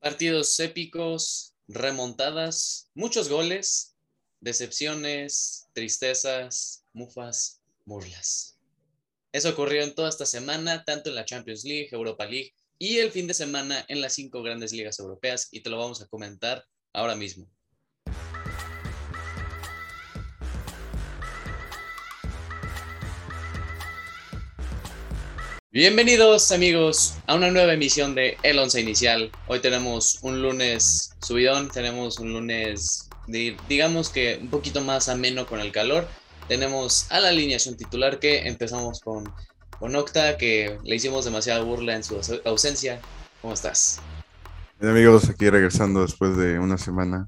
Partidos épicos, remontadas, muchos goles, decepciones, tristezas, mufas, burlas. Eso ocurrió en toda esta semana, tanto en la Champions League, Europa League y el fin de semana en las cinco grandes ligas europeas y te lo vamos a comentar ahora mismo. Bienvenidos amigos a una nueva emisión de El Once Inicial. Hoy tenemos un lunes subidón, tenemos un lunes digamos que un poquito más ameno con el calor. Tenemos a la alineación titular que empezamos con, con Octa, que le hicimos demasiada burla en su ausencia. ¿Cómo estás? Bien amigos, aquí regresando después de una semana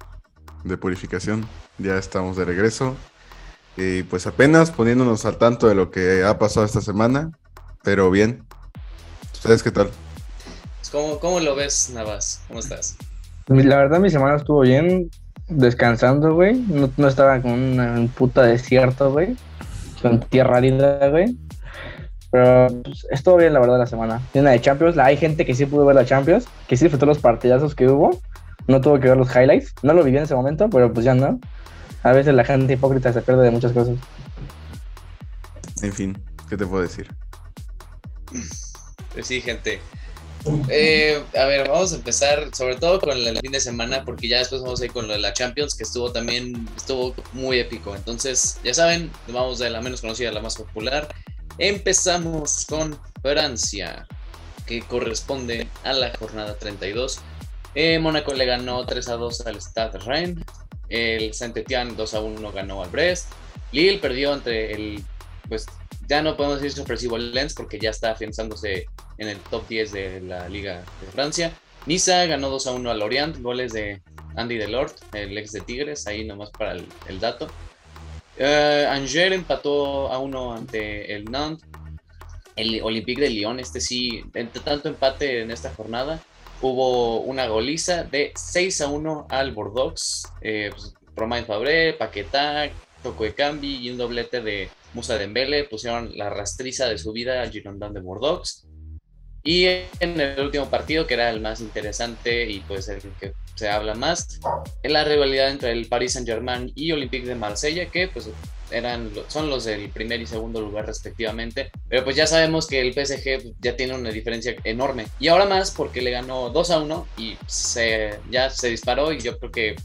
de purificación. Ya estamos de regreso. Y pues apenas poniéndonos al tanto de lo que ha pasado esta semana pero bien. ¿Ustedes qué tal? ¿Cómo, cómo lo ves, Navas? ¿Cómo estás? La verdad, mi semana estuvo bien, descansando, güey. No, estaba con un puta desierto, güey. Con tierra árida, güey. Pero pues, estuvo bien, la verdad, la semana. Tiene de Champions. Hay gente que sí pudo ver la Champions, que sí disfrutó los partidazos que hubo. No tuvo que ver los highlights. No lo viví en ese momento, pero pues ya no. A veces la gente hipócrita se pierde de muchas cosas. En fin, ¿qué te puedo decir? Pues sí, gente. Eh, a ver, vamos a empezar sobre todo con el fin de semana porque ya después vamos a ir con lo de la Champions que estuvo también, estuvo muy épico. Entonces, ya saben, vamos de la menos conocida a la más popular. Empezamos con Francia, que corresponde a la jornada 32. Eh, Mónaco le ganó 3 a 2 al Stade Rennes. El Saint-Étienne 2 a 1 ganó al Brest. Lille perdió entre el pues ya no podemos decir sorpresivo Lens porque ya está afianzándose en el top 10 de la Liga de Francia. Niza ganó 2 a 1 al Lorient, goles de Andy Delort, el ex de Tigres, ahí nomás para el, dato. Uh, Angers empató a 1 ante el Nantes. El Olympique de Lyon, este sí, entre tanto empate en esta jornada, hubo una goliza de 6 a 1 al Bordeaux. Eh, pues, Romain Fabré, Paquetá, Toco de Cambi y un doblete de Musa Dembele, pusieron la rastriza de su vida al Girondin de Bordeaux. Y en el último partido, que era el más interesante y pues el que se habla más, en la rivalidad entre el Paris Saint-Germain y Olympique de Marsella, que pues eran, son los del primer y segundo lugar respectivamente. Pero pues ya sabemos que el PSG ya tiene una diferencia enorme. Y ahora más porque le ganó 2 a 1 y se, ya se disparó y yo creo que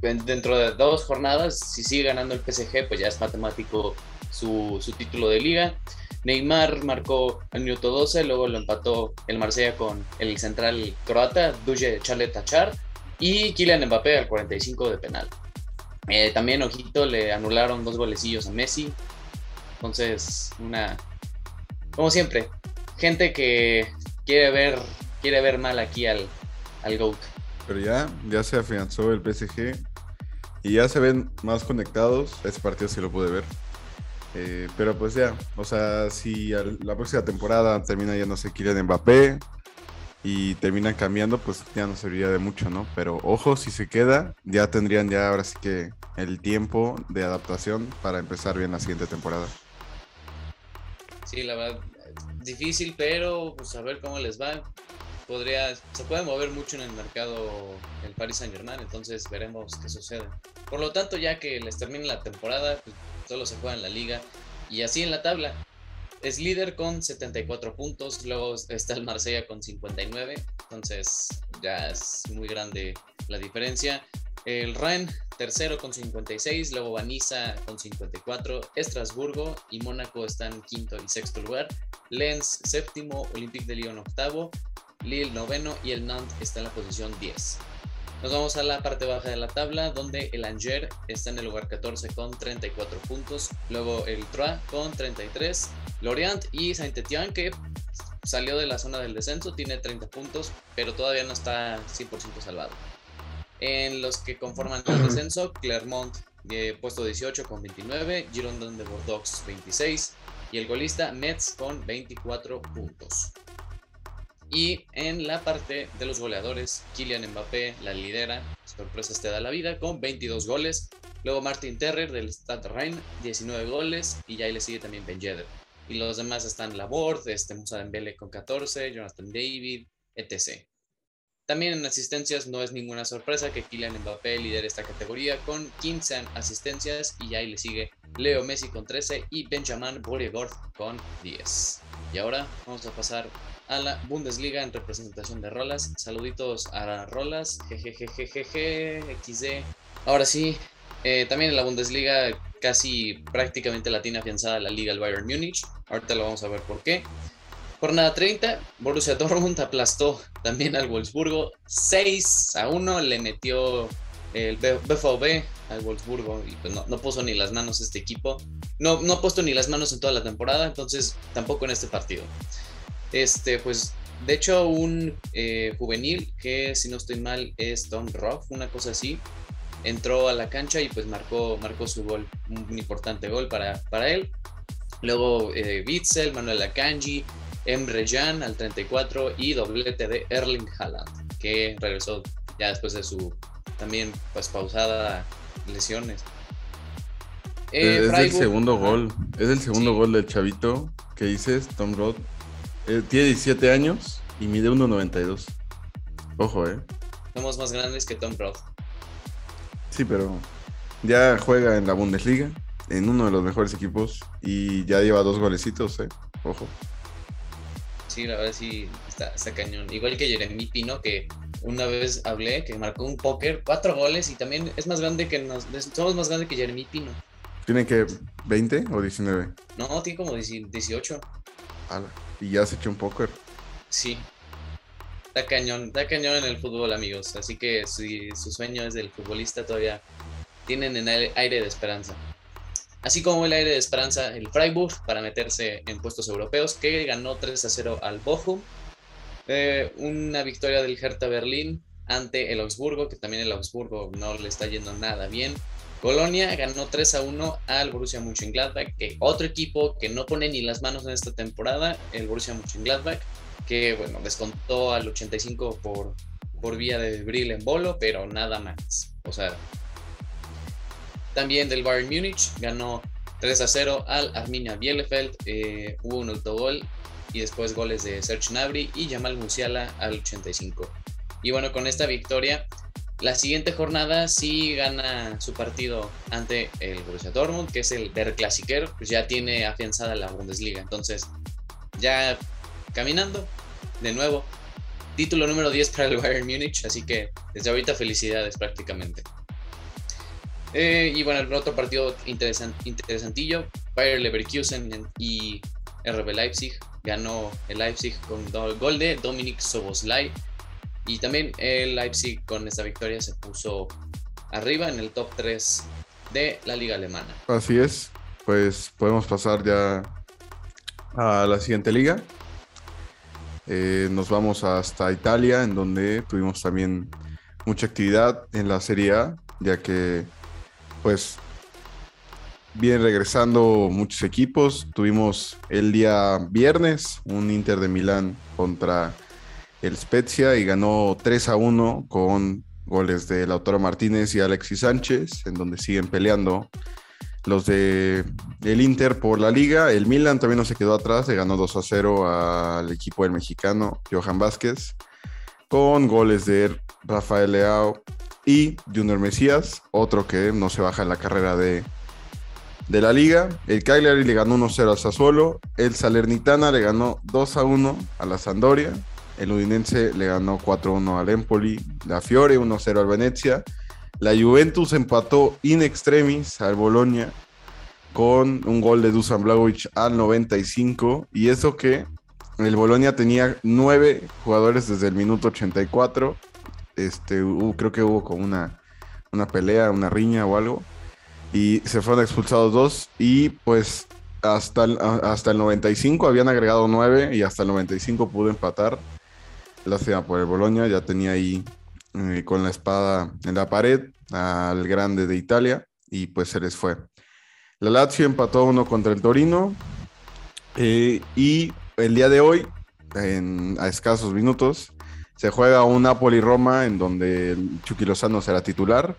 dentro de dos jornadas, si sigue ganando el PSG, pues ya es matemático su, título de liga. Neymar marcó el minuto 12, luego lo empató el Marsella con el central croata, Duje Chaletachar, y Kylian Mbappé al 45 de penal. Eh, también, ojito, le anularon dos golecillos a Messi. Entonces, una. Como siempre, gente que quiere ver, quiere ver mal aquí al, al GOAT. Pero ya, ya se afianzó el PSG y ya se ven más conectados. Ese partido sí lo pude ver. Eh, pero pues ya, o sea, si la próxima temporada termina ya no sé, Kylian Mbappé y terminan cambiando, pues ya no serviría de mucho, ¿no? Pero ojo, si se queda, ya tendrían ya ahora sí que el tiempo de adaptación para empezar bien la siguiente temporada. Sí, la verdad, difícil, pero pues a ver cómo les va. Podría, se puede mover mucho en el mercado el Paris Saint Germain, entonces veremos qué sucede. Por lo tanto, ya que les termine la temporada, pues, solo se juega en la liga. Y así en la tabla. Es líder con 74 puntos, luego está el Marsella con 59, entonces ya es muy grande la diferencia. El Rennes, tercero con 56, luego Vanissa con 54, Estrasburgo y Mónaco están quinto y sexto lugar. Lens, séptimo, Olympique de Lyon, octavo, Lille, noveno y el Nantes está en la posición 10. Nos vamos a la parte baja de la tabla, donde el Angers está en el lugar 14 con 34 puntos. Luego el Troyes con 33. Lorient y Saint-Étienne, que salió de la zona del descenso, tiene 30 puntos, pero todavía no está 100% salvado. En los que conforman el descenso, Clermont, eh, puesto 18 con 29, Girondin de Bordeaux 26 y el golista Metz con 24 puntos. Y en la parte de los goleadores, Kylian Mbappé la lidera, sorpresa te da la vida, con 22 goles. Luego Martin Terrer del Stade Rennes, 19 goles. Y ya ahí le sigue también Ben Yedder. Y los demás están Laborde, este Musa Dembele con 14, Jonathan David, etc. También en asistencias no es ninguna sorpresa que Kylian Mbappé lidere esta categoría con 15 asistencias y ahí le sigue Leo Messi con 13 y Benjamin Borregord con 10. Y ahora vamos a pasar a la Bundesliga en representación de Rolas. Saluditos a Rolas, jejejejeje, XD. Ahora sí, eh, también en la Bundesliga casi prácticamente la tiene afianzada la liga el Bayern Múnich. Ahorita lo vamos a ver por qué. Jornada 30, Borussia Dortmund aplastó también al Wolfsburgo 6 a 1, le metió el BVB al Wolfsburgo y pues no, puso ni las manos este equipo. No, no ha puesto ni las manos en toda la temporada, entonces tampoco en este partido. Este, pues, de hecho, un eh, juvenil que, si no estoy mal, es Tom Roth, una cosa así, entró a la cancha y pues marcó, marcó su gol, un importante gol para, para él. Luego eh, Witzel, Manuel Akanji, Emre Can al 34 y doblete de Erling Haaland, que regresó ya después de su también pues pausada lesiones. Eh, es el segundo gol, es el segundo gol del chavito que dices, Tom Roth. Eh, tiene 17 años y mide 1.92. Ojo, eh. Somos más grandes que Tom Roth. Sí, pero ya juega en la Bundesliga, en uno de los mejores equipos y ya lleva dos golecitos, eh. Ojo. Sí, la verdad sí está, cañón. Igual que Jeremy Pino, que una vez hablé, que marcó un póker, cuatro goles y también es más grande que nos, somos más grande que Jeremy Pino. ¿Tiene que 20 o 19? No, tiene como 18. Y ya se echó un póker. Sí. Está cañón, está cañón en el fútbol, amigos. Así que si su sueño es del futbolista, todavía tienen en el aire de esperanza así como el aire de esperanza el Freiburg para meterse en puestos europeos, que ganó 3 a 0 al Bochum. Eh, una victoria del Hertha Berlín ante el Augsburgo, que también el Augsburgo no le está yendo nada bien. Colonia ganó 3 a 1 al Borussia Mönchengladbach, que otro equipo que no pone ni las manos en esta temporada, el Borussia Mönchengladbach, que bueno, descontó al 85 por, por vía de Brill en bolo, pero nada más. O sea, también del Bayern Múnich ganó 3 a 0 al Arminia Bielefeld. Eh, hubo un autogol y después goles de Serge Gnabry y Jamal Musiala al 85. Y bueno, con esta victoria, la siguiente jornada sí gana su partido ante el Borussia Dortmund, que es el Der pues ya tiene afianzada la Bundesliga. Entonces, ya caminando de nuevo. Título número 10 para el Bayern Múnich, así que desde ahorita felicidades prácticamente. Eh, y bueno, el otro partido interesantillo, Bayer Leverkusen y RB Leipzig. Ganó el Leipzig con gol de Dominic Soboslai. Y también el Leipzig con esta victoria se puso arriba en el top 3 de la liga alemana. Así es, pues podemos pasar ya a la siguiente liga. Eh, nos vamos hasta Italia, en donde tuvimos también mucha actividad en la Serie A, ya que pues bien regresando muchos equipos. Tuvimos el día viernes un Inter de Milán contra el Spezia y ganó 3 a 1 con goles de Lautaro Martínez y Alexis Sánchez, en donde siguen peleando los de el Inter por la liga. El Milan también no se quedó atrás, le ganó 2 a 0 al equipo del mexicano Johan Vázquez con goles de Rafael Leao y Junior Mesías, otro que no se baja en la carrera de, de la liga. El Cagliari le ganó 1-0 al Sassuolo. El Salernitana le ganó 2-1 a la Sandoria. El Udinense le ganó 4-1 al Empoli. La Fiore 1-0 al Venezia. La Juventus empató in extremis al Bologna con un gol de Dusan Blagovic al 95. Y eso que el Bologna tenía nueve jugadores desde el minuto 84 este, creo que hubo como una, una pelea, una riña o algo. Y se fueron expulsados dos. Y pues hasta hasta el 95 habían agregado nueve y hasta el 95 pudo empatar. Lástima por el Boloña, ya tenía ahí eh, con la espada en la pared al grande de Italia y pues se les fue. La Lazio empató uno contra el Torino eh, y el día de hoy, en, a escasos minutos, se juega un Napoli-Roma en donde Chucky Lozano será titular.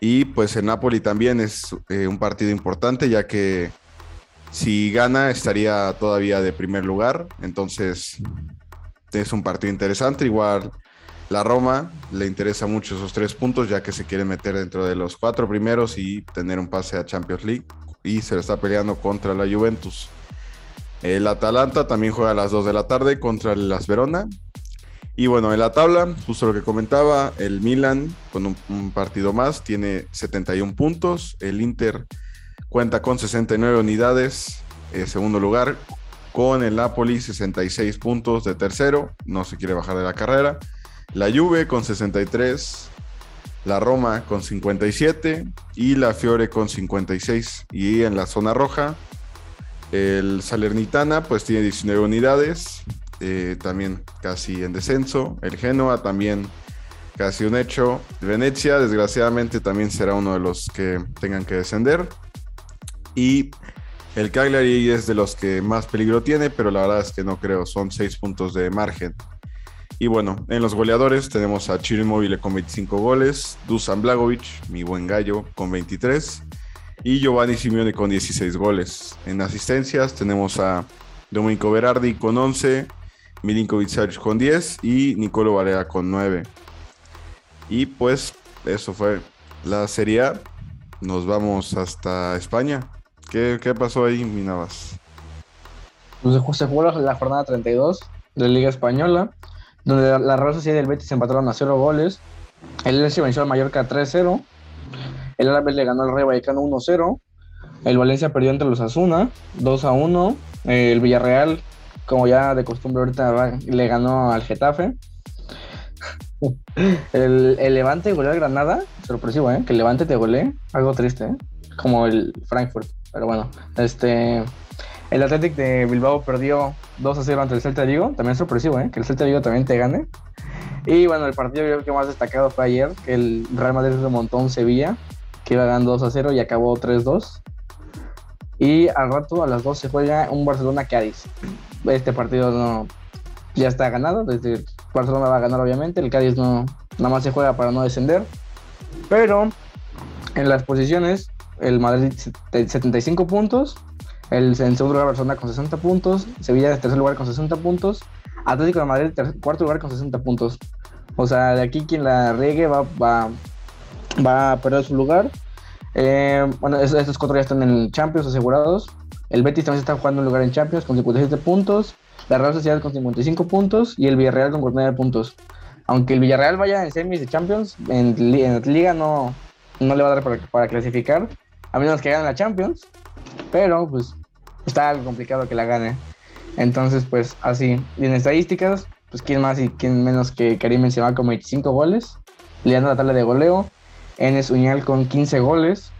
Y pues el Napoli también es eh, un partido importante, ya que si gana estaría todavía de primer lugar. Entonces es un partido interesante. Igual La Roma le interesa mucho esos tres puntos ya que se quiere meter dentro de los cuatro primeros y tener un pase a Champions League y se le está peleando contra la Juventus. El Atalanta también juega a las 2 de la tarde contra el Las Verona. Y bueno, en la tabla, justo lo que comentaba, el Milan con un, partido más tiene 71 puntos. El Inter cuenta con 69 unidades, en segundo lugar. Con el Napoli 66 puntos de tercero, no se quiere bajar de la carrera. La Juve con 63, la Roma con 57 y la Fiore con 56. Y en la zona roja, el Salernitana pues tiene 19 unidades, eh, también casi en descenso. El Genoa también casi un hecho. Venecia desgraciadamente también será uno de los que tengan que descender. Y el Cagliari es de los que más peligro tiene, pero la verdad es que no creo, son 6 puntos de margen. Y bueno, en los goleadores tenemos a Chiro Immobile con 25 goles, Dusan Blagovic, mi buen gallo, con 23 y Giovanni Simeone con 16 goles. En asistencias tenemos a Domenico Berardi con 11, Milinkovic Savic con 10 y Nicolo Valera con 9. Y pues eso fue la Serie A. Nos vamos hasta España. ¿Qué, pasó ahí, Minabas? Pues se jugó la jornada 32 de la Liga Española, donde la Real Sociedad y el Betis empataron a 0 goles. El Elche venció al Mallorca 3-0. El Alavés le ganó al Rey Vallecano 1-0. El Valencia perdió entre los Asuna 2-1. El Villarreal, como ya de costumbre ahorita, le ganó al Getafe. El, Levante goleó al Granada. Sorpresivo, ¿eh? Que el Levante te golee. Algo triste, ¿eh? Como el Frankfurt. Pero bueno, este... El Athletic de Bilbao perdió 2 0 ante el Celta de Vigo. También sorpresivo, ¿eh? Que el Celta de Vigo también te gane. Y bueno, el partido que más destacado fue ayer, que el Real Madrid remontó un Sevilla que iba ganando 2 a 0 y acabó 3-2. Y al rato, a las 2 se juega un Barcelona-Cádiz. Este partido no, ya está ganado, desde Barcelona va a ganar obviamente, el Cádiz no, nada más se juega para no descender. Pero en las posiciones, el Madrid 75 puntos, el, en segundo lugar Barcelona con 60 puntos, Sevilla en tercer lugar con 60 puntos, Atlético de Madrid cuarto lugar con 60 puntos. O sea, de aquí quien la riegue va, va, va a perder su lugar. Eh, bueno, estos cuatro ya están en Champions asegurados. El Betis también está jugando un lugar en Champions con 57 puntos. La Real Sociedad con 55 puntos y el Villarreal con 49 puntos. Aunque el Villarreal vaya en semis de Champions, en, en Liga no, no le va a dar para, para, clasificar, a menos que gane la Champions. Pero pues está algo complicado que la gane. Entonces, pues así. Y en estadísticas, pues quién más y quién menos que Karim Benzema con 25 goles, liderando la tabla de goleo. Enes Uñal con 15 goles,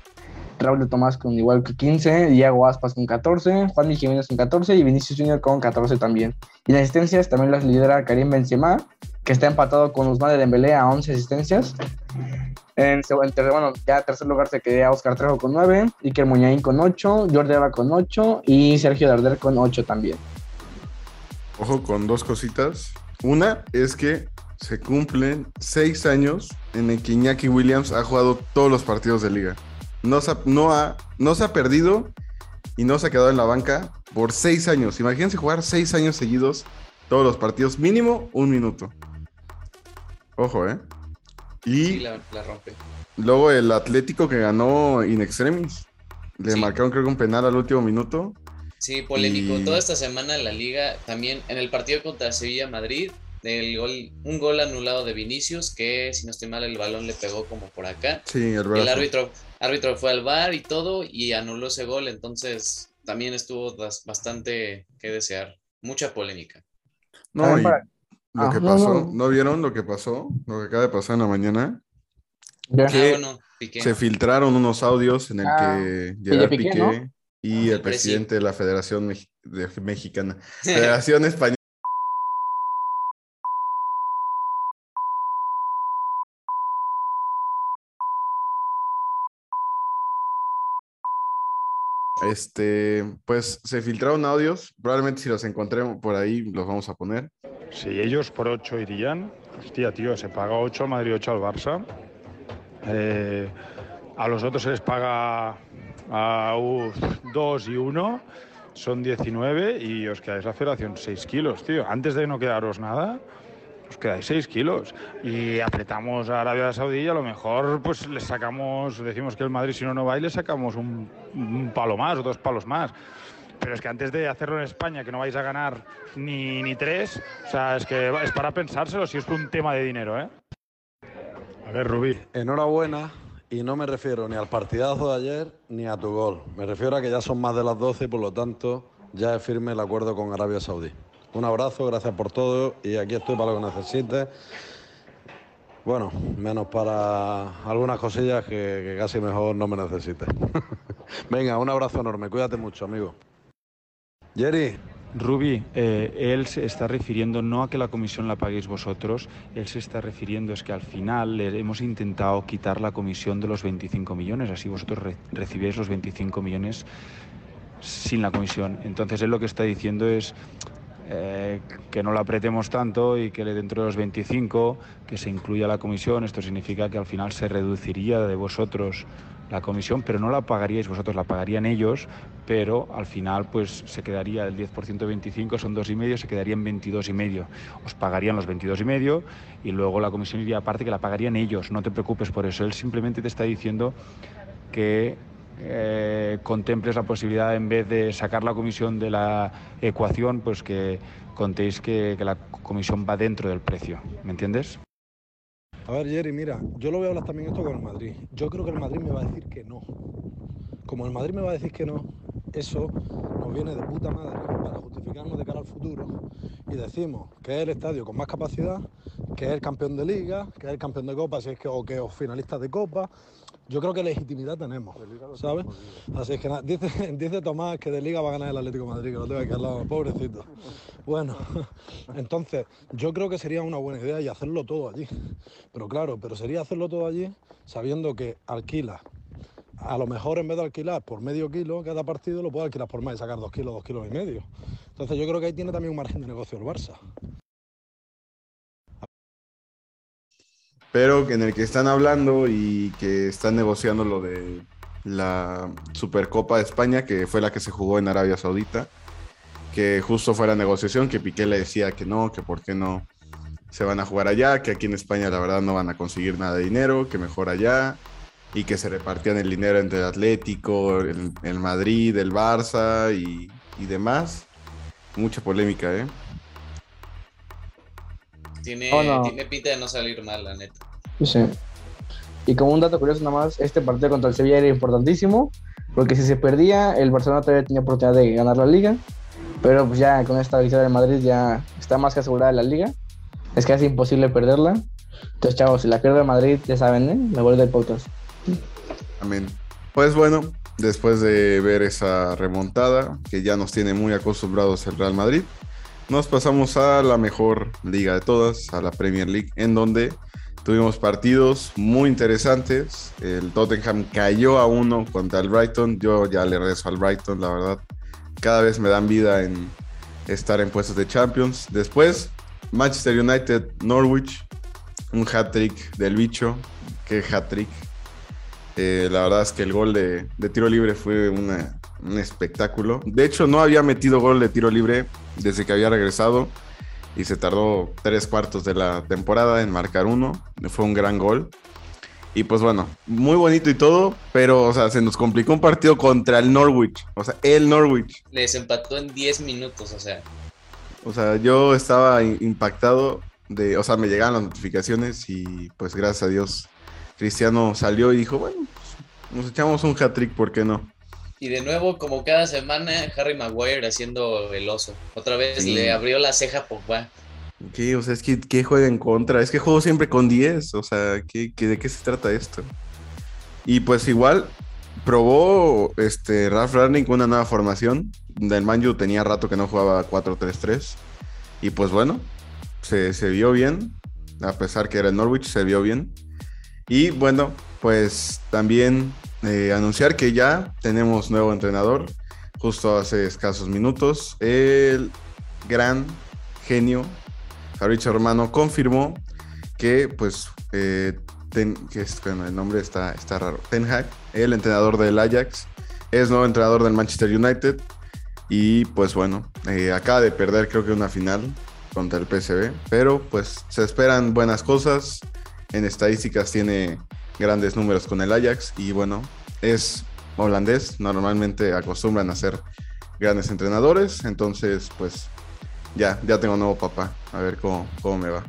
Raúl de Tomás con igual que 15, Diego Aspas con 14, Juan Jiménez con 14 y Vinicius Junior con 14 también. Y en asistencias también las lidera Karim Benzema, que está empatado con Usman de Dembélé a 11 asistencias. En, bueno, ya tercer lugar se queda Oscar Trejo con 9, Iker Muñain con 8, Jordi Alba con 8 y Sergio Darder con 8 también. Ojo con dos cositas. Una es que se cumplen seis años en el que Iñaki Williams ha jugado todos los partidos de liga. No se, ha, no, ha, no se ha perdido y no se ha quedado en la banca por seis años. Imagínense jugar seis años seguidos todos los partidos, mínimo un minuto. Ojo, ¿eh? Y la, rompe. luego el Atlético que ganó in extremis. Le marcaron creo que un penal al último minuto. Sí, polémico. Toda esta semana la liga también en el partido contra Sevilla Madrid gol, un gol anulado de Vinicius, que si no estoy mal, el balón le pegó como por acá. Sí, el, el árbitro, árbitro fue al bar y todo y anuló ese gol, entonces también estuvo bastante que desear. Mucha polémica. No, lo ah, que pasó, no, vieron lo que pasó? Lo que acaba de pasar en la mañana. Que ah, se filtraron unos audios en el que ah, Gerard Piqué, y el presidente de la Federación Mexicana, Federación Española Este, pues se filtraron audios. Probablemente si los encontremos por ahí los vamos a poner. Si ellos por 8 irían, hostia, tío, se paga 8 al Madrid, 8 al Barça. Eh, a los otros se les paga a 2 y 1, son 19 y os quedáis la federación 6 kilos, tío. Antes de no quedaros nada, os quedáis 6 kilos y apretamos a Arabia Saudí y a lo mejor pues le sacamos, decimos que el Madrid si no no va y le sacamos un, un palo más o dos palos más. Pero es que antes de hacerlo en España, que no vais a ganar ni, ni tres, o sea, es que es para pensárselo si es un tema de dinero, ¿eh? A ver, Rubí. Enhorabuena, y no me refiero ni al partidazo de ayer ni a tu gol. Me refiero a que ya son más de las 12 y por lo tanto ya es firme el acuerdo con Arabia Saudí. Un abrazo, gracias por todo y aquí estoy para lo que necesites. Bueno, menos para algunas cosillas que, que casi mejor no me necesites. Venga, un abrazo enorme, cuídate mucho, amigo. Jerry. Rubi, eh, él se está refiriendo no a que la comisión la paguéis vosotros, él se está refiriendo es que al final hemos intentado quitar la comisión de los 25 millones, así vosotros re- los 25 millones sin la comisión. Entonces él lo que está diciendo es eh, que no la apretemos tanto y que dentro de los 25 que se incluya la comisión. Esto significa que al final se reduciría de vosotros la comisión, pero no la pagaríais vosotros, la pagarían ellos, pero al final pues se quedaría el 10% de 25, son dos y medio, se quedarían 22 y medio. Os pagarían los 22 y medio y luego la comisión iría aparte que la pagarían ellos, no te preocupes por eso. Él simplemente te está diciendo que eh, contemples la posibilidad, en vez de sacar la comisión de la ecuación, pues que contéis que, que la comisión va dentro del precio. ¿Me entiendes? A ver, Jerry, mira, yo lo voy a hablar también esto con el Madrid. Yo creo que el Madrid me va a decir que no. Como el Madrid me va a decir que no, eso nos viene de puta madre para justificarnos de cara al futuro y decimos que es el estadio con más capacidad, que es el campeón de liga, que es el campeón de copa, si es que, o que os finalistas de copa. Yo creo que legitimidad tenemos, ¿sabes? Así es que nada, dice, dice Tomás que de liga va a ganar el Atlético de Madrid, que lo tengo aquí al lado, pobrecito. Bueno, entonces yo creo que sería una buena idea y hacerlo todo allí. Pero claro, pero sería hacerlo todo allí sabiendo que alquila. A lo mejor en vez de alquilar por medio kilo cada partido, lo puede alquilar por más y sacar dos kilos, dos kilos y medio. Entonces yo creo que ahí tiene también un margen de negocio el Barça. Pero en el que están hablando y que están negociando lo de la Supercopa de España, que fue la que se jugó en Arabia Saudita, que justo fue la negociación, que Piqué le decía que no, que por qué no se van a jugar allá, que aquí en España la verdad no van a conseguir nada de dinero, que mejor allá, y que se repartían el dinero entre el Atlético, el, Madrid, el Barça y, y demás. Mucha polémica, ¿eh? Tiene, Oh, no. tiene pinta de no salir mal, la neta. Sí. Y como un dato curioso nada más, este partido contra el Sevilla era importantísimo, porque si se perdía, el Barcelona todavía tenía oportunidad de ganar la liga, pero pues ya con esta victoria del Madrid ya está más que asegurada la liga, es casi imposible perderla. Entonces, chavos, si la pierde el Madrid, ya saben, ¿eh? La vuelta de pautas. Amén. Pues bueno, después de ver esa remontada, que ya nos tiene muy acostumbrados el Real Madrid, nos pasamos a la mejor liga de todas, a la Premier League, en donde tuvimos partidos muy interesantes. El Tottenham cayó a uno contra el Brighton. Yo ya le rezo al Brighton, la verdad. Cada vez me dan vida en estar en puestos de Champions. Después, Manchester United, Norwich, un hat-trick del bicho. Qué hat-trick. Eh, la verdad es que el gol de, de tiro libre fue una- un espectáculo. De hecho, no había metido gol de tiro libre desde que había regresado y se tardó tres cuartos de la temporada en marcar uno. Fue un gran gol. Y pues bueno, muy bonito y todo, pero o sea, se nos complicó un partido contra el Norwich. O sea, el Norwich. Les empató en 10 minutos, o sea. O sea, yo estaba impactado de, o sea, me llegaban las notificaciones y pues gracias a Dios Cristiano salió y dijo, bueno, pues, nos echamos un hat-trick, ¿por qué no? Y de nuevo, como cada semana, Harry Maguire haciendo el oso. Otra vez Sí. le abrió la ceja a Pogba. ¿Qué? O sea, es que ¿qué juega en contra? Es que juego siempre con 10, o sea, ¿qué, qué- de qué se trata esto? Y pues igual probó este Ralph Rangnick una nueva formación. Del Manju tenía rato que no jugaba 4-3-3. Y pues bueno, se, se vio bien. A pesar que era el Norwich, se vio bien. Y bueno, pues también anunciar que ya tenemos nuevo entrenador. Justo hace escasos minutos. El gran genio Fabrizio Romano confirmó que pues eh, bueno, el nombre está, está raro. Ten Hag, el entrenador del Ajax, es nuevo entrenador del Manchester United. Y pues bueno, eh, acaba de perder creo que una final contra el PSV, pero pues se esperan buenas cosas. En estadísticas tiene grandes números con el Ajax y bueno, es holandés, normalmente acostumbran a ser grandes entrenadores, entonces pues ya, ya tengo nuevo papá, a ver cómo, cómo me va.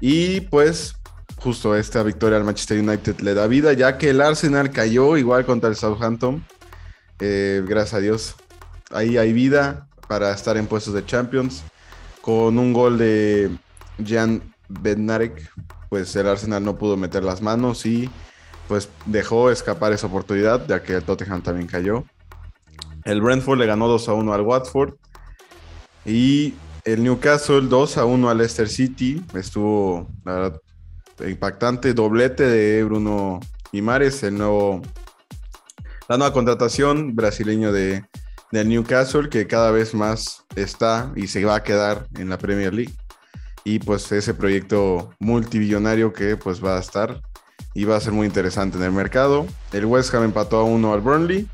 Y pues justo esta victoria al Manchester United le da vida, ya que el Arsenal cayó igual contra el Southampton. Eh, gracias a Dios, ahí hay vida para estar en puestos de Champions. Con un gol de Jan Bednarek, pues el Arsenal no pudo meter las manos y pues dejó escapar esa oportunidad, ya que el Tottenham también cayó. El Brentford le ganó 2 a 1 al Watford. Y el Newcastle 2 a 1 al Leicester City. Estuvo, la verdad, impactante. Doblete de Bruno Imares, el nuevo, la nueva contratación brasileño de, del Newcastle, que cada vez más está y se va a quedar en la Premier League. Y pues ese proyecto multibillonario que pues va a estar y va a ser muy interesante en el mercado. El West Ham empató a 1 al Burnley.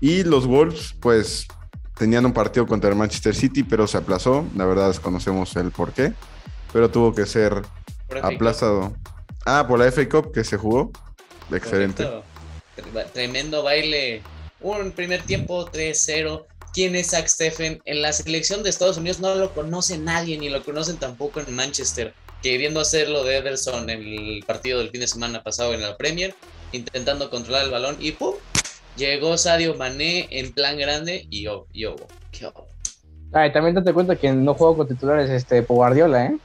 Y los Wolves, pues, tenían un partido contra el Manchester City, pero se aplazó. La verdad desconocemos el por qué, pero tuvo que ser aplazado. Ah, por la FA Cup que se jugó. Excelente. Tremendo baile. Un primer tiempo 3-0. ¿Quién es Zach Steffen? En la selección de Estados Unidos no lo conoce nadie, ni lo conocen tampoco en Manchester. Queriendo hacerlo de Ederson en el partido del fin de semana pasado en la Premier, intentando controlar el balón y ¡pum! Llegó Sadio Mané en plan grande y yo, yo, yo. Ay, también te cuenta que no juego con titulares este Guardiola, ¿eh?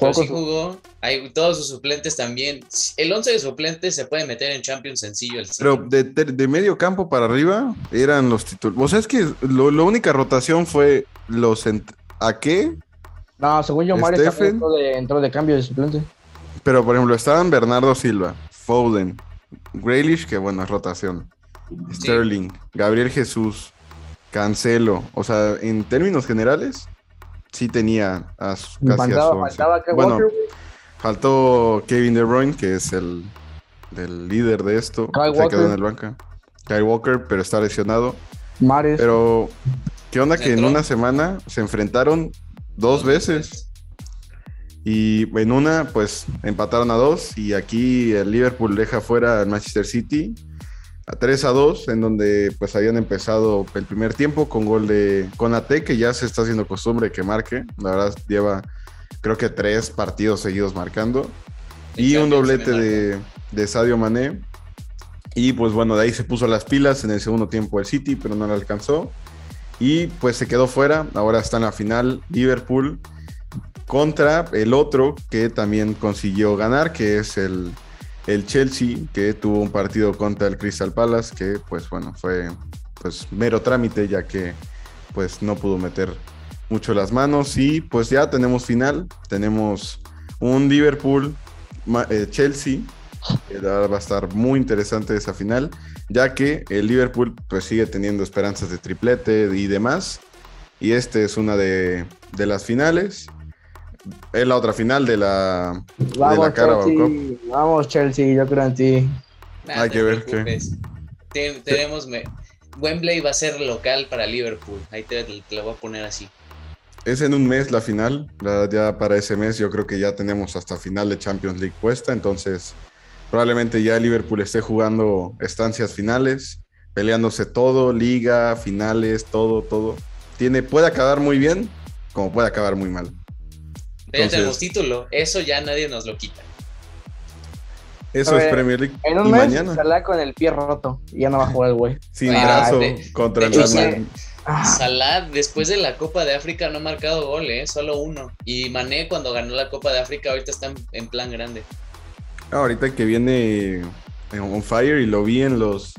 Pero sí jugó, hay todos sus suplentes también. El 11 de suplentes se puede meter en Champions sencillo. El Pero de, de, medio campo para arriba eran los titulares. O sea, es que lo, la única rotación fue los... ¿A qué? No, según yo, Mario entró de, entró de cambio de suplente. Pero, por ejemplo, estaban Bernardo Silva, Foden, Grealish, que bueno, es rotación. Sterling, Gabriel Jesús, Cancelo. O sea, en términos generales, sí tenía a casi a Bueno, faltó Kevin De Bruyne, que es el, líder de esto. se quedó en el banca. Kyle Walker, pero está lesionado. Mares. Pero, ¿qué onda que en una semana se enfrentaron dos veces? Y en una, pues empataron a dos. Y aquí el Liverpool deja fuera al Manchester City a 3 a 2, en donde pues habían empezado el primer tiempo con gol de Conate, que ya se está haciendo costumbre que marque. La verdad, lleva creo que tres partidos seguidos marcando. Y un doblete de, de Sadio Mané. Y pues bueno, de ahí se puso las pilas en el segundo tiempo el City, pero no le alcanzó. Y pues se quedó fuera. Ahora está en la final Liverpool contra el otro que también consiguió ganar, que es el el Chelsea, que tuvo un partido contra el Crystal Palace, que pues bueno, fue pues mero trámite, ya que pues no pudo meter mucho las manos. Y pues ya tenemos final, tenemos un Liverpool eh, Chelsea, va a estar muy interesante esa final, ya que el Liverpool pues sigue teniendo esperanzas de triplete y demás. Y este es una de, de las finales es la otra final de la, Vamos, de Chelsea. Vamos, Chelsea, yo creo en ti. Hay que ver qué. tenemos. Wembley va a ser local para Liverpool. Ahí te, lo voy a poner así. Es en un mes la final. Ya para ese mes yo creo que ya tenemos hasta final de Champions League puesta. Entonces probablemente ya Liverpool esté jugando estancias finales, peleándose todo, liga, finales, todo, todo. Tiene, puede acabar muy bien como puede acabar muy mal. Ya tenemos título, eso ya nadie nos lo quita. Eso es Premier League. En un mes mañana. con el pie roto y ya no va a jugar el güey. Sin brazo contra el ah. Salah, después de la Copa de África, no ha marcado gol, ¿eh? solo uno. Y Mané, cuando ganó la Copa de África, ahorita está en, plan grande. Ah, ahorita que viene on fire y lo vi en los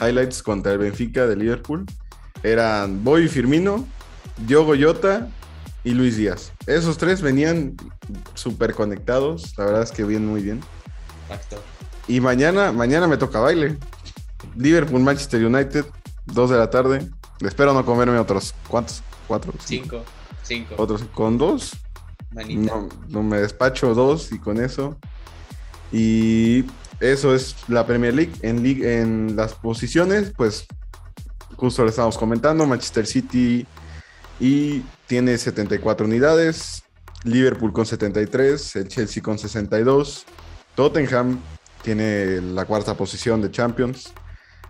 highlights contra el Benfica de Liverpool, eran Boy Firmino, Diogo Jota y Luis Díaz. Esos tres venían súper conectados, la verdad es que vienen muy bien. Y mañana, mañana me toca baile. Liverpool, Manchester United, 2 de la tarde. Espero no comerme otros, ¿cuántos? ¿Cuatro? Cinco. Cinco. ¿Otros con dos? No, no, me despacho dos y con eso. Y eso es la Premier League. En, en las posiciones, pues justo lo estábamos comentando, Manchester City y tiene 74 unidades. Liverpool con 73, el Chelsea con 62, Tottenham tiene la cuarta posición de Champions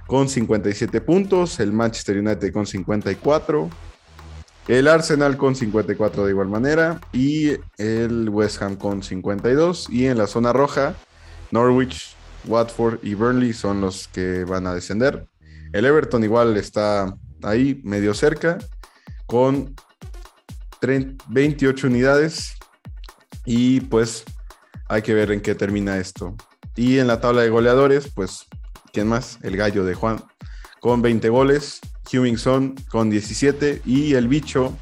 con 57 puntos, el Manchester United con 54, el Arsenal con 54 de igual manera y el West Ham con 52 y en la zona roja Norwich, Watford y Burnley son los que van a descender. El Everton igual está ahí medio cerca con 28 unidades y pues hay que ver en qué termina esto. Y en la tabla de goleadores, pues, ¿quién más? El gallo de Juan con 20 goles, Hummingson con 17 y el bicho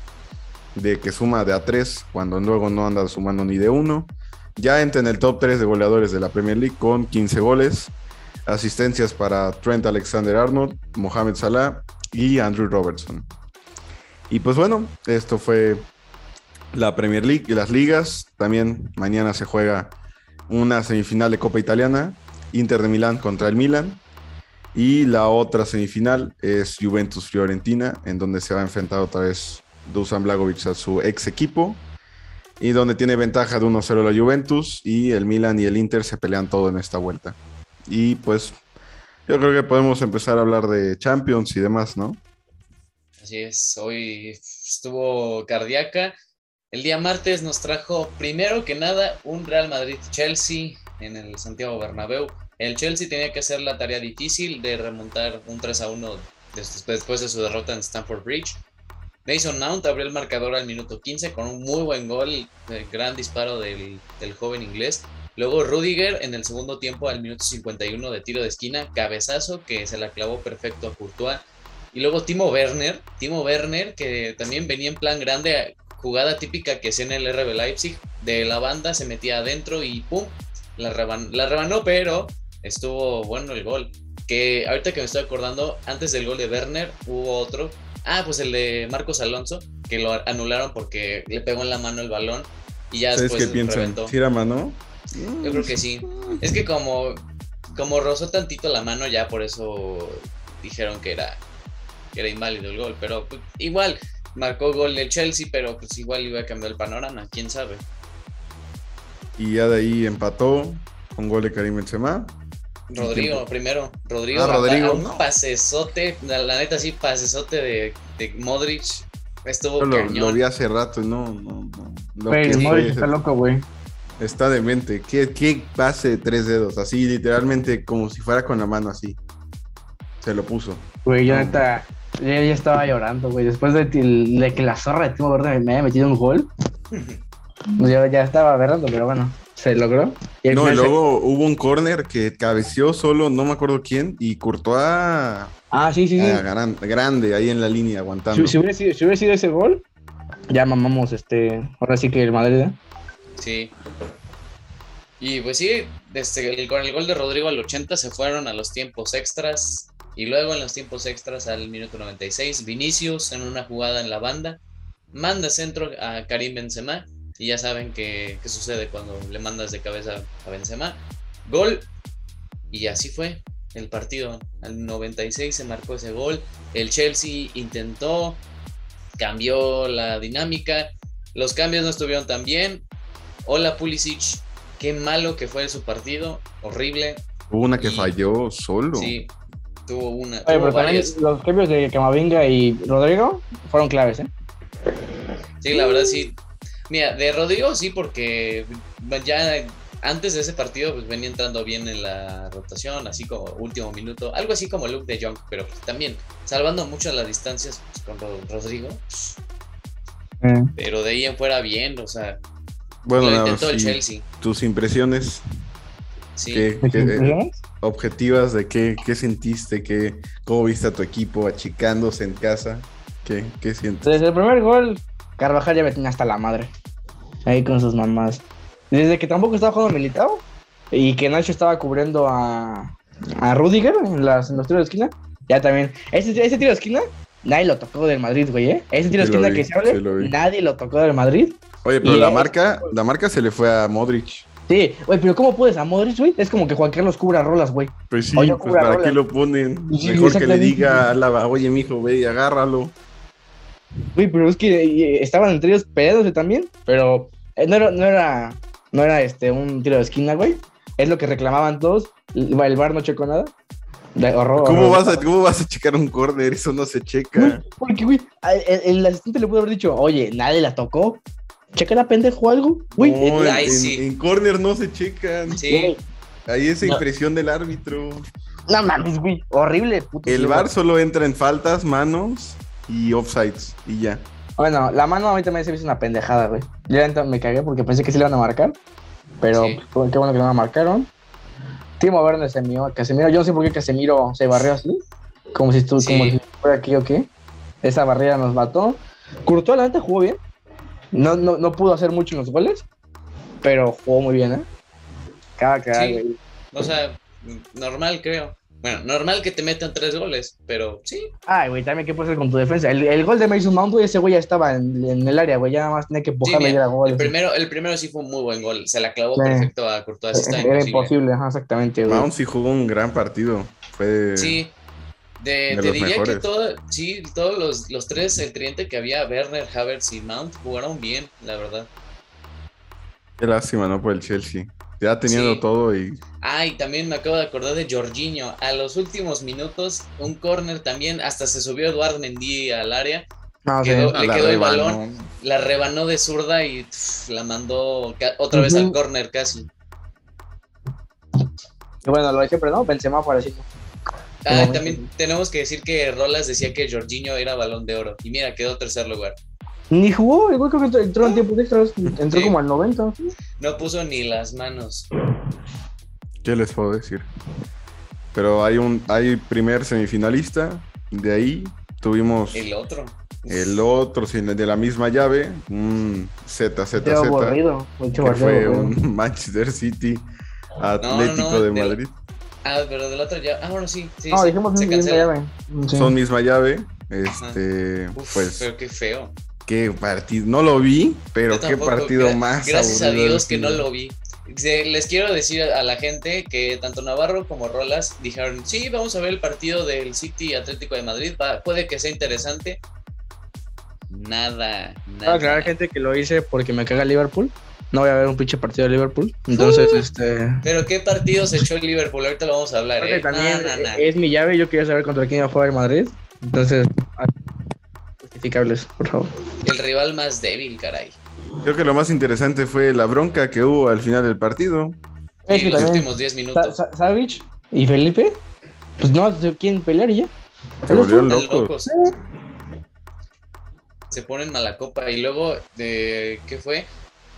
de que suma de a 3 cuando luego no anda sumando ni de 1. Ya entra en el top 3 de goleadores de la Premier League con 15 goles, asistencias para Trent Alexander Arnold, Mohamed Salah y Andrew Robertson. Y pues bueno, esto fue la Premier League y las ligas. También mañana se juega una semifinal de Copa Italiana, Inter de Milán contra el Milan. Y la otra semifinal es Juventus Fiorentina, en donde se va a enfrentar otra vez Dusan Blagovic a su ex equipo. Y donde tiene ventaja de 1-0 la Juventus y el Milan y el Inter se pelean todo en esta vuelta. Y pues yo creo que podemos empezar a hablar de Champions y demás, ¿no? Así es, hoy estuvo cardíaca. El día martes nos trajo primero que nada un Real Madrid-Chelsea en el Santiago Bernabéu. El Chelsea tenía que hacer la tarea difícil de remontar un 3 a 1 después de su derrota en Stamford Bridge. Mason Mount abrió el marcador al minuto 15 con un muy buen gol, el gran disparo del, joven inglés. Luego Rudiger en el segundo tiempo al minuto 51 de tiro de esquina, cabezazo que se la clavó perfecto a Courtois. Y luego Timo Werner, Timo Werner que también venía en plan grande, jugada típica que hacía en el RB Leipzig, de la banda se metía adentro y pum, la, la rebanó, pero estuvo bueno el gol. Que ahorita que me estoy acordando, antes del gol de Werner hubo otro. Ah, pues el de Marcos Alonso, que lo anularon porque le pegó en la mano el balón y ya ¿Sabes después qué piensan? reventó. ¿Sí era mano? Yo creo que sí. Es que como, como rozó tantito la mano, ya por eso dijeron que era, que era inválido el gol. Pero pues, igual, marcó gol del Chelsea, pero pues igual iba a cambiar el panorama, quién sabe. Y ya de ahí empató con gol de Karim Benzema. Rodrigo, primero. Rodrigo, Ah, Rodrigo, un no. pasesote, la, la neta sí, pasesote de, de Modric. Estuvo Yo lo, cañón. lo vi hace rato y no, no, no. Lo que fue- Modric está loco, güey. está demente. ¿Qué, qué pase de tres dedos? Así, literalmente, como si fuera con la mano así. Se lo puso. Güey, yo neta, yo ya estaba llorando, güey. Después de, que la zorra de Timo Werner me haya metido un gol, yo ya estaba berrando, pero bueno, se logró. Y No, y final se- luego hubo un corner que cabeció solo, no me acuerdo quién, y Courtois Ah, sí, sí, sí. ah, gran- grande ahí en la línea aguantando. Si, si hubiera sido, si hubiera sido ese gol, ya mamamos este. Ahora sí que el Madrid, ¿eh? Sí. Y pues sí, desde el, con el gol de Rodrigo al 80 se fueron a los tiempos extras. Y luego en los tiempos extras al minuto 96, Vinicius en una jugada en la banda manda centro a Karim Benzema. Y ya saben qué qué sucede cuando le mandas de cabeza a Benzema. Gol. Y así fue el partido. Al 96 se marcó ese gol. El Chelsea intentó, cambió la dinámica. Los cambios no estuvieron tan bien. Hola Pulisic, qué malo que fue su partido, horrible. Hubo una que Y- falló solo. Sí, tuvo una, Oye, tuvo pero también varias. los cambios de Camavinga y Rodrigo fueron claves, ¿eh? Sí, la verdad sí. Mira, de Rodrigo sí, porque ya antes de ese partido pues venía entrando bien en la rotación, así como último minuto, algo así como Luke de Jong, pero pues, también salvando mucho las distancias pues, con Ro- Rodrigo, pero de ahí en fuera bien, o sea, Bueno, lo intentó el sí, Chelsea. tus impresiones Sí. ¿qué- ¿Me qué- eh, objetivas de qué, qué sentiste, qué, cómo viste a tu equipo achicándose en casa, qué, qué sientes. Desde el primer gol, Carvajal ya me tenía hasta la madre. Ahí con sus mamás. Desde que tampoco estaba jugando Militao y que Nacho estaba cubriendo a, a Rudiger en, las, en los tiros de esquina, ya también. Ese, ese tiro de esquina, nadie lo tocó del Madrid, güey, ¿eh? Ese tiro de Sí esquina vi, que se sí vi. nadie lo tocó del Madrid. Oye, pero Y la es- marca, la marca se le fue a Modric. Sí, güey, pero ¿cómo puedes a Modric, güey? Es como que Juan Carlos cubra rolas, güey. Pues sí, pues para rolas. qué lo ponen. Sí, Mejor que le diga a Álava, oye, mijo, ve y agárralo. Güey, pero es que eh, estaban entre ellos peleándose también, pero eh, no era, no era, no era este, un tiro de esquina, güey. Es lo que reclamaban todos. El el bar no checó nada. De- horror, ¿Cómo horror. vas, a, ¿Cómo vas a checar un corner? Eso no se Güey, checa. porque, güey, el, el asistente le pudo haber dicho, oye, nadie la tocó. Checa la pendejo o algo. Güey, No, eh, en, en- sí. en corner no se checan. Sí, güey, Ahí es No. impresión del árbitro. no mames, güey. Horrible, puto. El güey. solo entra en faltas, manos y offsides. Y ya. Bueno, la mano a mí también se me hizo una pendejada, güey. Yo neta me cagué porque pensé que sí le iban a marcar. Pero Sí. pues, qué bueno que no la marcaron. Timo Werner se mió a Casemiro. Yo no sé por qué Casemiro se barrió así. Como si estuvo, Sí. como si fuera aquí o qué. Esa barrera nos mató. Courtois la neta jugó bien. No, no, no pudo hacer mucho en los goles. Pero jugó muy bien, ¿eh? Cada que Sí. güey. o sea, normal creo. Bueno, normal que te metan tres goles, pero sí. Ay, güey, también qué puede hacer con tu defensa. El, el gol de Mason Mount, güey, ese güey ya estaba en, en el área, güey. Ya nada más tenía que Sí, empujarle y mira, era gol. el, primero, el primero sí fue un muy buen gol. Se la clavó Sí. perfecto a Courtois. Está Era imposible. imposible, ajá, exactamente, güey. Mount sí jugó un gran partido. Fue Sí. De, de te diría mejores. que todo, sí, todos los, los tres, el tridente que había, Werner, Havertz y Mount, jugaron bien, la verdad. Qué lástima, ¿no? Por el Chelsea. Ya teniendo Sí. todo y. Ah, y también me acabo de acordar de Jorginho. A los últimos minutos, un corner también, hasta se subió Eduardo Mendy al área, No, sí. quedó- le la quedó el balón, la rebanó de zurda y pff, la mandó otra vez al corner casi. Y bueno, lo de siempre, ¿no? Benzema parecido. Ah, Como- también tenemos que decir que Rolas decía que Jorginho era balón de oro. Y mira, quedó tercer lugar. Ni jugó, igual creo que entró- entró en tiempo extras. Entró Sí. como al 90. No puso ni las manos. ¿Qué les puedo decir? Pero hay un hay primer semifinalista. De ahí tuvimos El otro. El otro sin- de la misma llave, un ZZZ, Qué aburrido. Mucho que fue un Manchester City Atlético no, de del- Madrid. Ah, pero del otro ya. Ah, bueno, sí. sí No, sí, dijimos cancela. llave. Sí. Son misma llave. Este, Uf, pues, pero qué feo. Qué partido. No lo vi, pero qué partido gra- más. Gracias a Dios que no lo vi. Les quiero decir a la gente que tanto Navarro como Rolas dijeron, sí, vamos a ver el partido del City Atlético de Madrid, va- puede que sea interesante. Nada, nada. aclarar, gente, que lo hice porque me caga Liverpool. No voy a ver un pinche partido de Liverpool. Entonces, Uh. este. Pero qué partido se echó el Liverpool, ahorita lo vamos a hablar, ¿eh? también es mi llave. Yo quería saber contra quién iba a jugar el Madrid. Entonces, justificables, por favor. El rival más débil, caray. Creo que lo más interesante fue la bronca que hubo al final del partido. Es los también. últimos 10 Sa- minutos. Sa- Savic y Felipe, pues no quieren pelear y ya. Se volvieron locos. locos. Se ponen mala copa. Y luego, de ¿qué fue?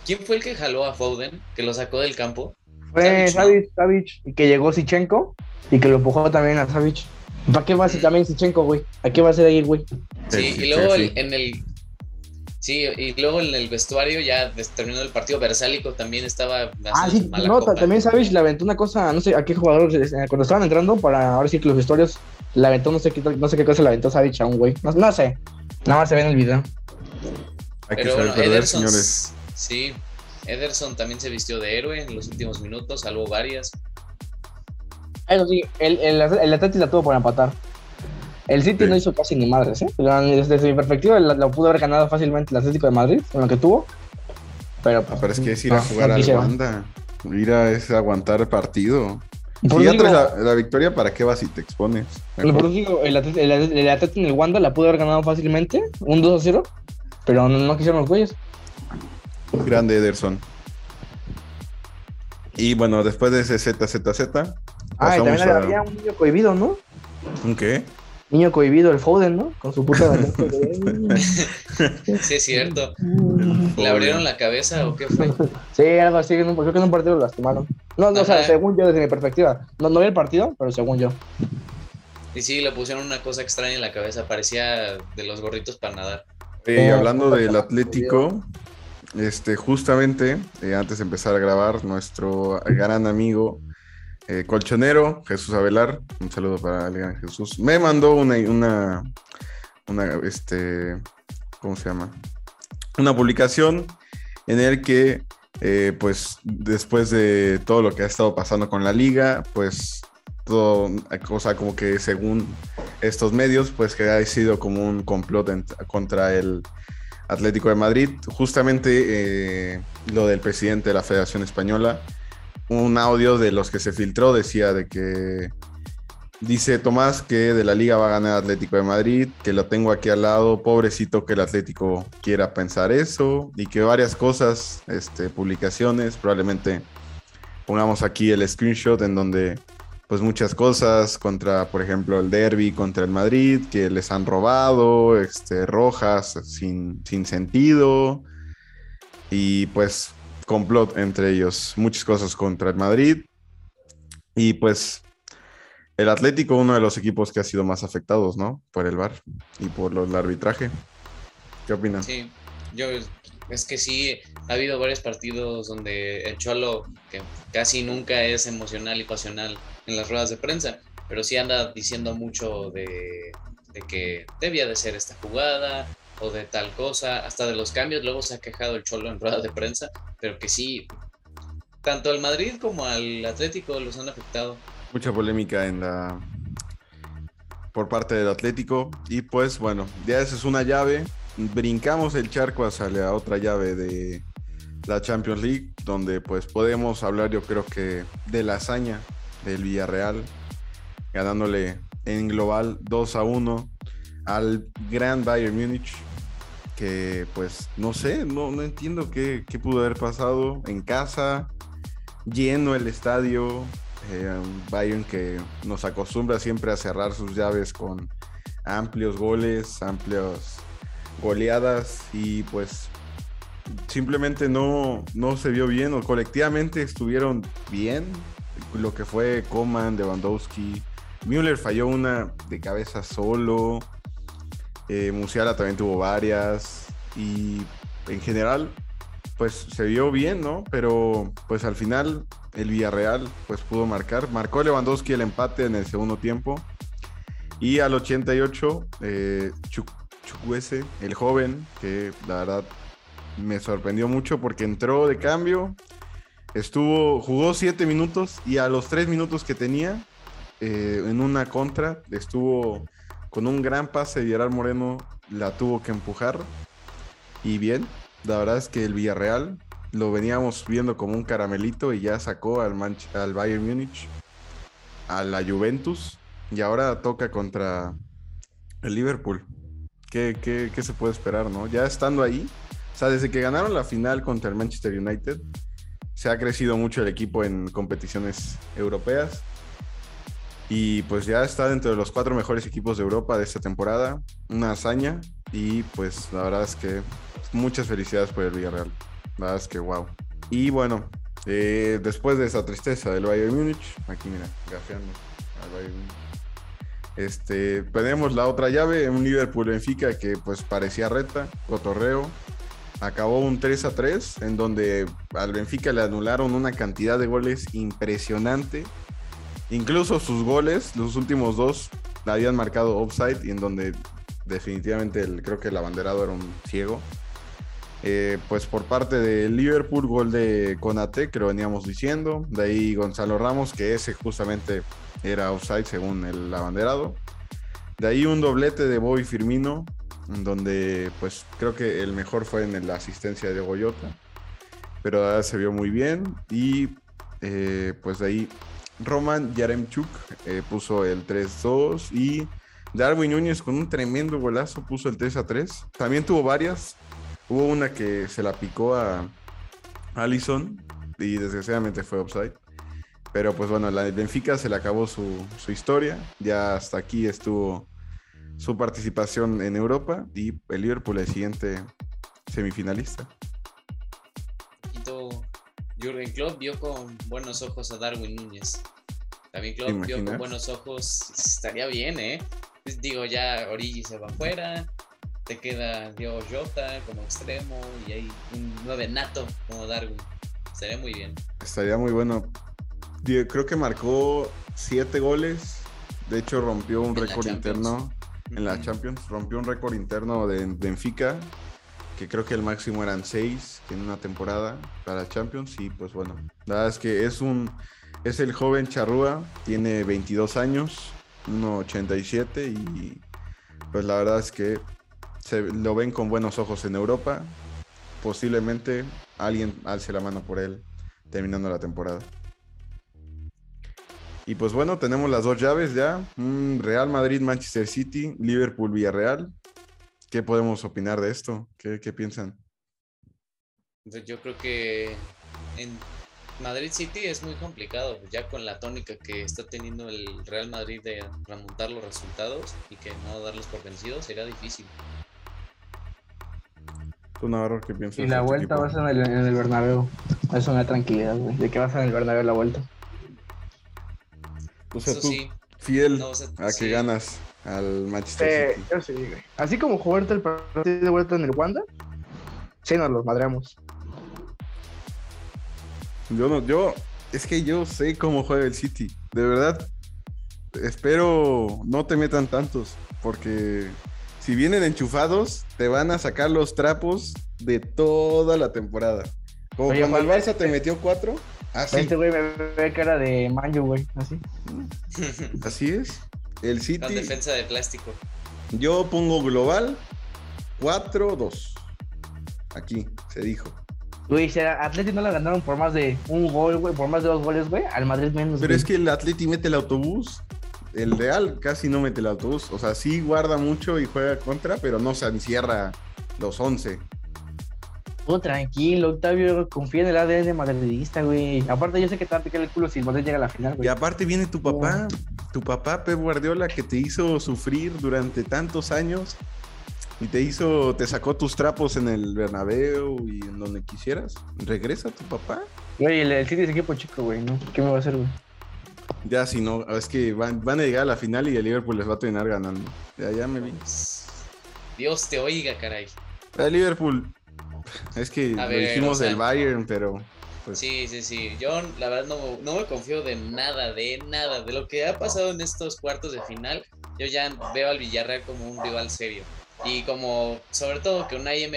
¿Quién fue el que jaló a Foden? Que lo sacó del campo. Fue Savic, ¿no? Savic, Savic, y que llegó Sichenko y que lo empujó también a Savic. ¿Para qué va a ser también Sichenko, güey? ¿A qué va a ser ahí, güey? Sí, Sí, y luego sí, en el. Sí, y luego en el vestuario, ya terminando el partido, Versálico también estaba Ah, sí, mala no, copa. también Savic le aventó una cosa, no sé a qué jugador, cuando estaban entrando para ahora sí que los vestuarios, le aventó no sé qué, no sé qué cosa le aventó Savic a un güey. No, no sé, nada más se ve en el video. Hay que Pero saber bueno, perder, Ederson. señores. Sí, Ederson también se vistió de héroe en los últimos minutos, salvó varias. Eso sí, el, el, el Atleti la tuvo por empatar. El City Sí. no hizo casi ni madres, ¿eh? Pero Desde mi perspectiva, la- lo pudo haber ganado fácilmente el Atlético de Madrid, con lo que tuvo. Pero, Ah, pero es que es ir a jugar no al. Wanda. Ir a es aguantar el partido. Por si ya traes la, la victoria, ¿para qué vas y te expones? Por digo, el Atleti en el Wanda la pudo haber ganado fácilmente, un 2 a 0, pero no, no quisieron los güeyes. Grande Ederson. Y bueno, después de ese ZZZ, Ah, y también a... había un niño cohibido, ¿no? ¿Un qué? Niño cohibido, el Foden, ¿no? Con su puta. Sí, es cierto. ¿Le abrieron la cabeza o qué fue? sí, algo así, creo que en un partido lo lastimaron. No, no, o sea, según yo, desde mi perspectiva. No, no vi el partido, pero según yo. Y sí, le pusieron una cosa extraña en la cabeza, parecía de los gorritos para nadar. Eh, hablando del Atlético, este, justamente, eh, antes de empezar a grabar, nuestro gran amigo eh, colchonero, Jesús Avelar, un saludo para el Jesús, me mandó una, una, este, ¿cómo se llama? Una publicación en el que, eh, pues, después de todo lo que ha estado pasando con la liga, pues, todo, o sea, como que según estos medios, pues que ha sido como un complot contra el Atlético de Madrid. Justamente eh, lo del presidente de la Federación Española, un audio de los que se filtró decía de que dice Tomás que de la liga va a ganar Atlético de Madrid, que lo tengo aquí al lado, pobrecito que el Atlético quiera pensar eso y que varias cosas, este, publicaciones, probablemente pongamos aquí el screenshot en donde pues muchas cosas contra, por ejemplo, el derby contra el Madrid, que les han robado, este, rojas sin, sin sentido, y pues complot entre ellos, muchas cosas contra el Madrid, y pues el Atlético, uno de los equipos que ha sido más afectados, ¿no? Por el VAR y por el arbitraje. ¿Qué opinas? Sí, yo es que sí, ha habido varios partidos donde el Cholo, que casi nunca es emocional y pasional en las ruedas de prensa, pero sí anda diciendo mucho de, que debía de ser esta jugada o de tal cosa, hasta de los cambios, luego se ha quejado el Cholo en ruedas de prensa, pero que sí, tanto al Madrid como al Atlético los han afectado. Mucha polémica en la por parte del Atlético. Y pues bueno, ya esa es una llave. Brincamos el charco hacia la otra llave de la Champions League, donde pues podemos hablar yo creo que de la hazaña del Villarreal, ganándole en global 2 a 1 al gran Bayern Múnich, que pues no sé, no, no entiendo qué, qué, pudo haber pasado en casa, lleno el estadio, eh, Bayern que nos acostumbra siempre a cerrar sus llaves con amplios goles, amplios goleadas y pues simplemente no, no se vio bien o colectivamente estuvieron bien. Lo que fue Coman, Lewandowski. Müller falló una de cabeza solo. Eh, también tuvo varias. Y en general, pues se vio bien, ¿no? Pero pues al final el Villarreal pues pudo marcar. Marcó Lewandowski el empate en el segundo tiempo. Y al 88, eh, el joven, que la verdad me sorprendió mucho porque entró de cambio, estuvo, jugó siete minutos y a los tres minutos que tenía eh, en una contra, estuvo con un gran pase de Gerard Moreno, la tuvo que empujar y bien, la verdad es que el Villarreal lo veníamos viendo como un caramelito y ya sacó al, al Bayern Múnich, a la Juventus y ahora toca contra el Liverpool. ¿Qué, se puede esperar, no? Ya estando ahí, o sea, desde que ganaron la final contra el Manchester United, se ha crecido mucho el equipo en competiciones europeas. Y pues ya está dentro de los cuatro mejores equipos de Europa de esta temporada. Una hazaña. Y pues la verdad es que muchas felicidades por el Villarreal. La verdad es que wow. Y bueno, eh, después de esa tristeza del Bayern Múnich, aquí mira, gafeando al Bayern Múnich. Este, tenemos la otra llave, un Liverpool Benfica que pues parecía reta, cotorreo. Acabó un 3 a 3, en donde al Benfica le anularon una cantidad de goles impresionante. Incluso sus goles, los últimos dos, habían marcado offside y en donde definitivamente creo que el abanderado era un ciego. Eh, pues por parte de Liverpool, gol de Conate, que lo veníamos diciendo. De ahí Gonzalo Ramos, que ese justamente era offside según el abanderado. De ahí un doblete de Boy Firmino, donde pues creo que el mejor fue en la asistencia de Goyota, pero se vio muy bien. Y eh, pues de ahí Roman Yaremchuk eh, puso el 3-2 y Darwin Núñez con un tremendo golazo puso el 3-3. También tuvo varias. Hubo una que se la picó a Allison y desgraciadamente fue offside. Pero pues bueno, la Benfica se le acabó su, historia. Ya hasta aquí estuvo su participación en Europa y el Liverpool el siguiente semifinalista. Jürgen Klopp vio con buenos ojos a Darwin Núñez. También Klopp vio con buenos ojos. Estaría bien, ¿eh? Pues digo, ya Origi se va afuera. Te queda Diego Jota como extremo y hay un nueve nato como Darwin. Estaría muy bien. Estaría muy bueno creo que marcó siete goles. De hecho, rompió un récord interno en la Champions. Rompió un récord interno de Benfica, que creo que el máximo eran seis en una temporada para Champions. Y pues bueno, la verdad es que es un es el joven Charrúa, tiene 22 años, 1.87 y pues la verdad es que se lo ven con buenos ojos en Europa. Posiblemente alguien alce la mano por él terminando la temporada. Y pues bueno, tenemos las dos llaves ya. Real Madrid, Manchester City, Liverpool, Villarreal. ¿Qué podemos opinar de esto? ¿Qué, qué piensan? Pues Yo creo que en Madrid City es muy complicado, ya con la tónica que está teniendo el Real Madrid de remontar los resultados y que no darlos por vencidos, será difícil. Tú, Navarro, ¿qué piensas? Y la tu vuelta equipo? va a ser en el, en el Bernabéu. Eso me da tranquilidad, güey. De que va a ser en el Bernabéu la vuelta. O sea, Eso tú, sí, fiel no, o sea, a que sí. ganas al Manchester Eh, City. yo sí, güey. Así como jugar el partido de vuelta en el Wanda, sí nos los madreamos. Yo no, yo, es que yo sé cómo juega el City. De verdad, espero no te metan tantos, porque si vienen enchufados, te van a sacar los trapos de toda la temporada. Como Oye, cuando el Barça te metió cuatro, así, Este güey me ve cara de manjo, güey. Así. así es. El Con City, defensa de plástico. yo pongo global 4-2. Aquí, se dijo. Güey, si a Atleti no la ganaron por más de un gol, güey, por más de dos goles, güey, al Madrid menos. Pero güey. es que el Atleti mete el autobús. El Real casi no mete el autobús. O sea, sí guarda mucho y juega contra, pero no se encierra los 11. Tú tranquilo, Octavio, confía en el ADN madridista, güey. Aparte, yo sé que te va a picar el culo si el Madrid llega a la final, Y güey. aparte viene tu papá, tu papá Pep Guardiola, que te hizo sufrir durante tantos años y te hizo, te sacó tus trapos en el Bernabéu y en donde quisieras. Regresa tu papá. Güey, el, el City es equipo chico, güey, ¿no? ¿Qué me va a hacer, güey? Ya, si no, es que van, van a llegar a la final y el Liverpool les va a terminar ganando. Ya, ya me vi. Dios te oiga, caray. El Liverpool, es que A lo ver, dijimos o sea- del Bayern, pero pues, Sí, sí, sí. Yo la verdad no, no me confío de nada, de nada. De lo que ha pasado en estos cuartos de final, yo ya veo al Villarreal como un rival serio. Y como, sobre todo que una IM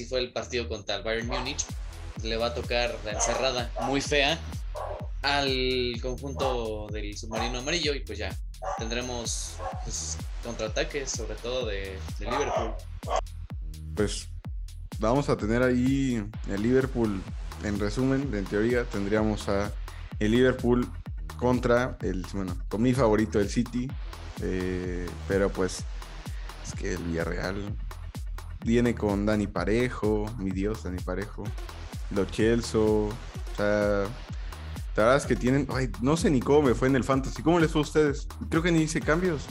si fue el partido contra el Bayern Múnich, le va a tocar la encerrada muy fea al conjunto del submarino amarillo y pues ya tendremos pues, contraataques, sobre todo de, de Liverpool. pues vamos a tener ahí el Liverpool. En resumen, en teoría, tendríamos a el Liverpool contra el, bueno, con mi favorito, el City. eh, pero pues es que el Villarreal viene con Dani Parejo, mi Dios, Dani Parejo, Lo Chelsea, o sea, la verdad es que tienen, ay, no sé ni cómo me fue en el Fantasy, ¿cómo les fue a ustedes? Creo que ni hice cambios.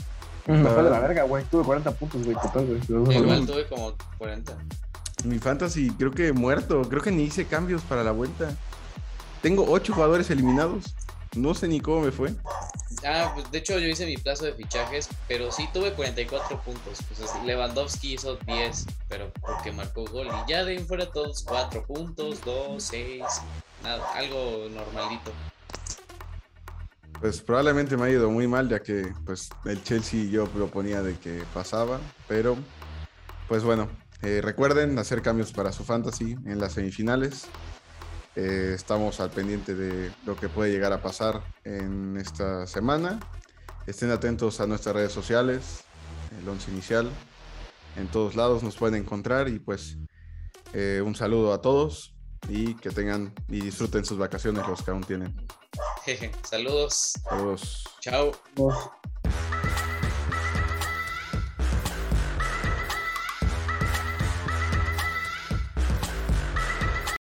Me fue de la verga, güey. Tuve 40 puntos, güey, total, güey. Igual tuve como 40. Mi fantasy creo que muerto, creo que ni hice cambios para la vuelta. Tengo ocho jugadores eliminados. No sé ni cómo me fue. Ah, pues de hecho yo hice mi plazo de fichajes, pero sí tuve 44 puntos. Pues es- Lewandowski hizo 10, pero porque marcó gol. Y ya de ahí fuera todos 4 puntos, 2, 6, nada, algo normalito. Pues probablemente me ha ido muy mal ya que pues el Chelsea yo proponía de que pasaba, pero pues bueno, eh, recuerden hacer cambios para su fantasy en las semifinales. Eh, estamos al pendiente de lo que puede llegar a pasar en esta semana. Estén atentos a nuestras redes sociales, el once inicial. En todos lados nos pueden encontrar y pues eh, un saludo a todos y que tengan y disfruten sus vacaciones los que aún tienen. Saludos, Saludos. chao.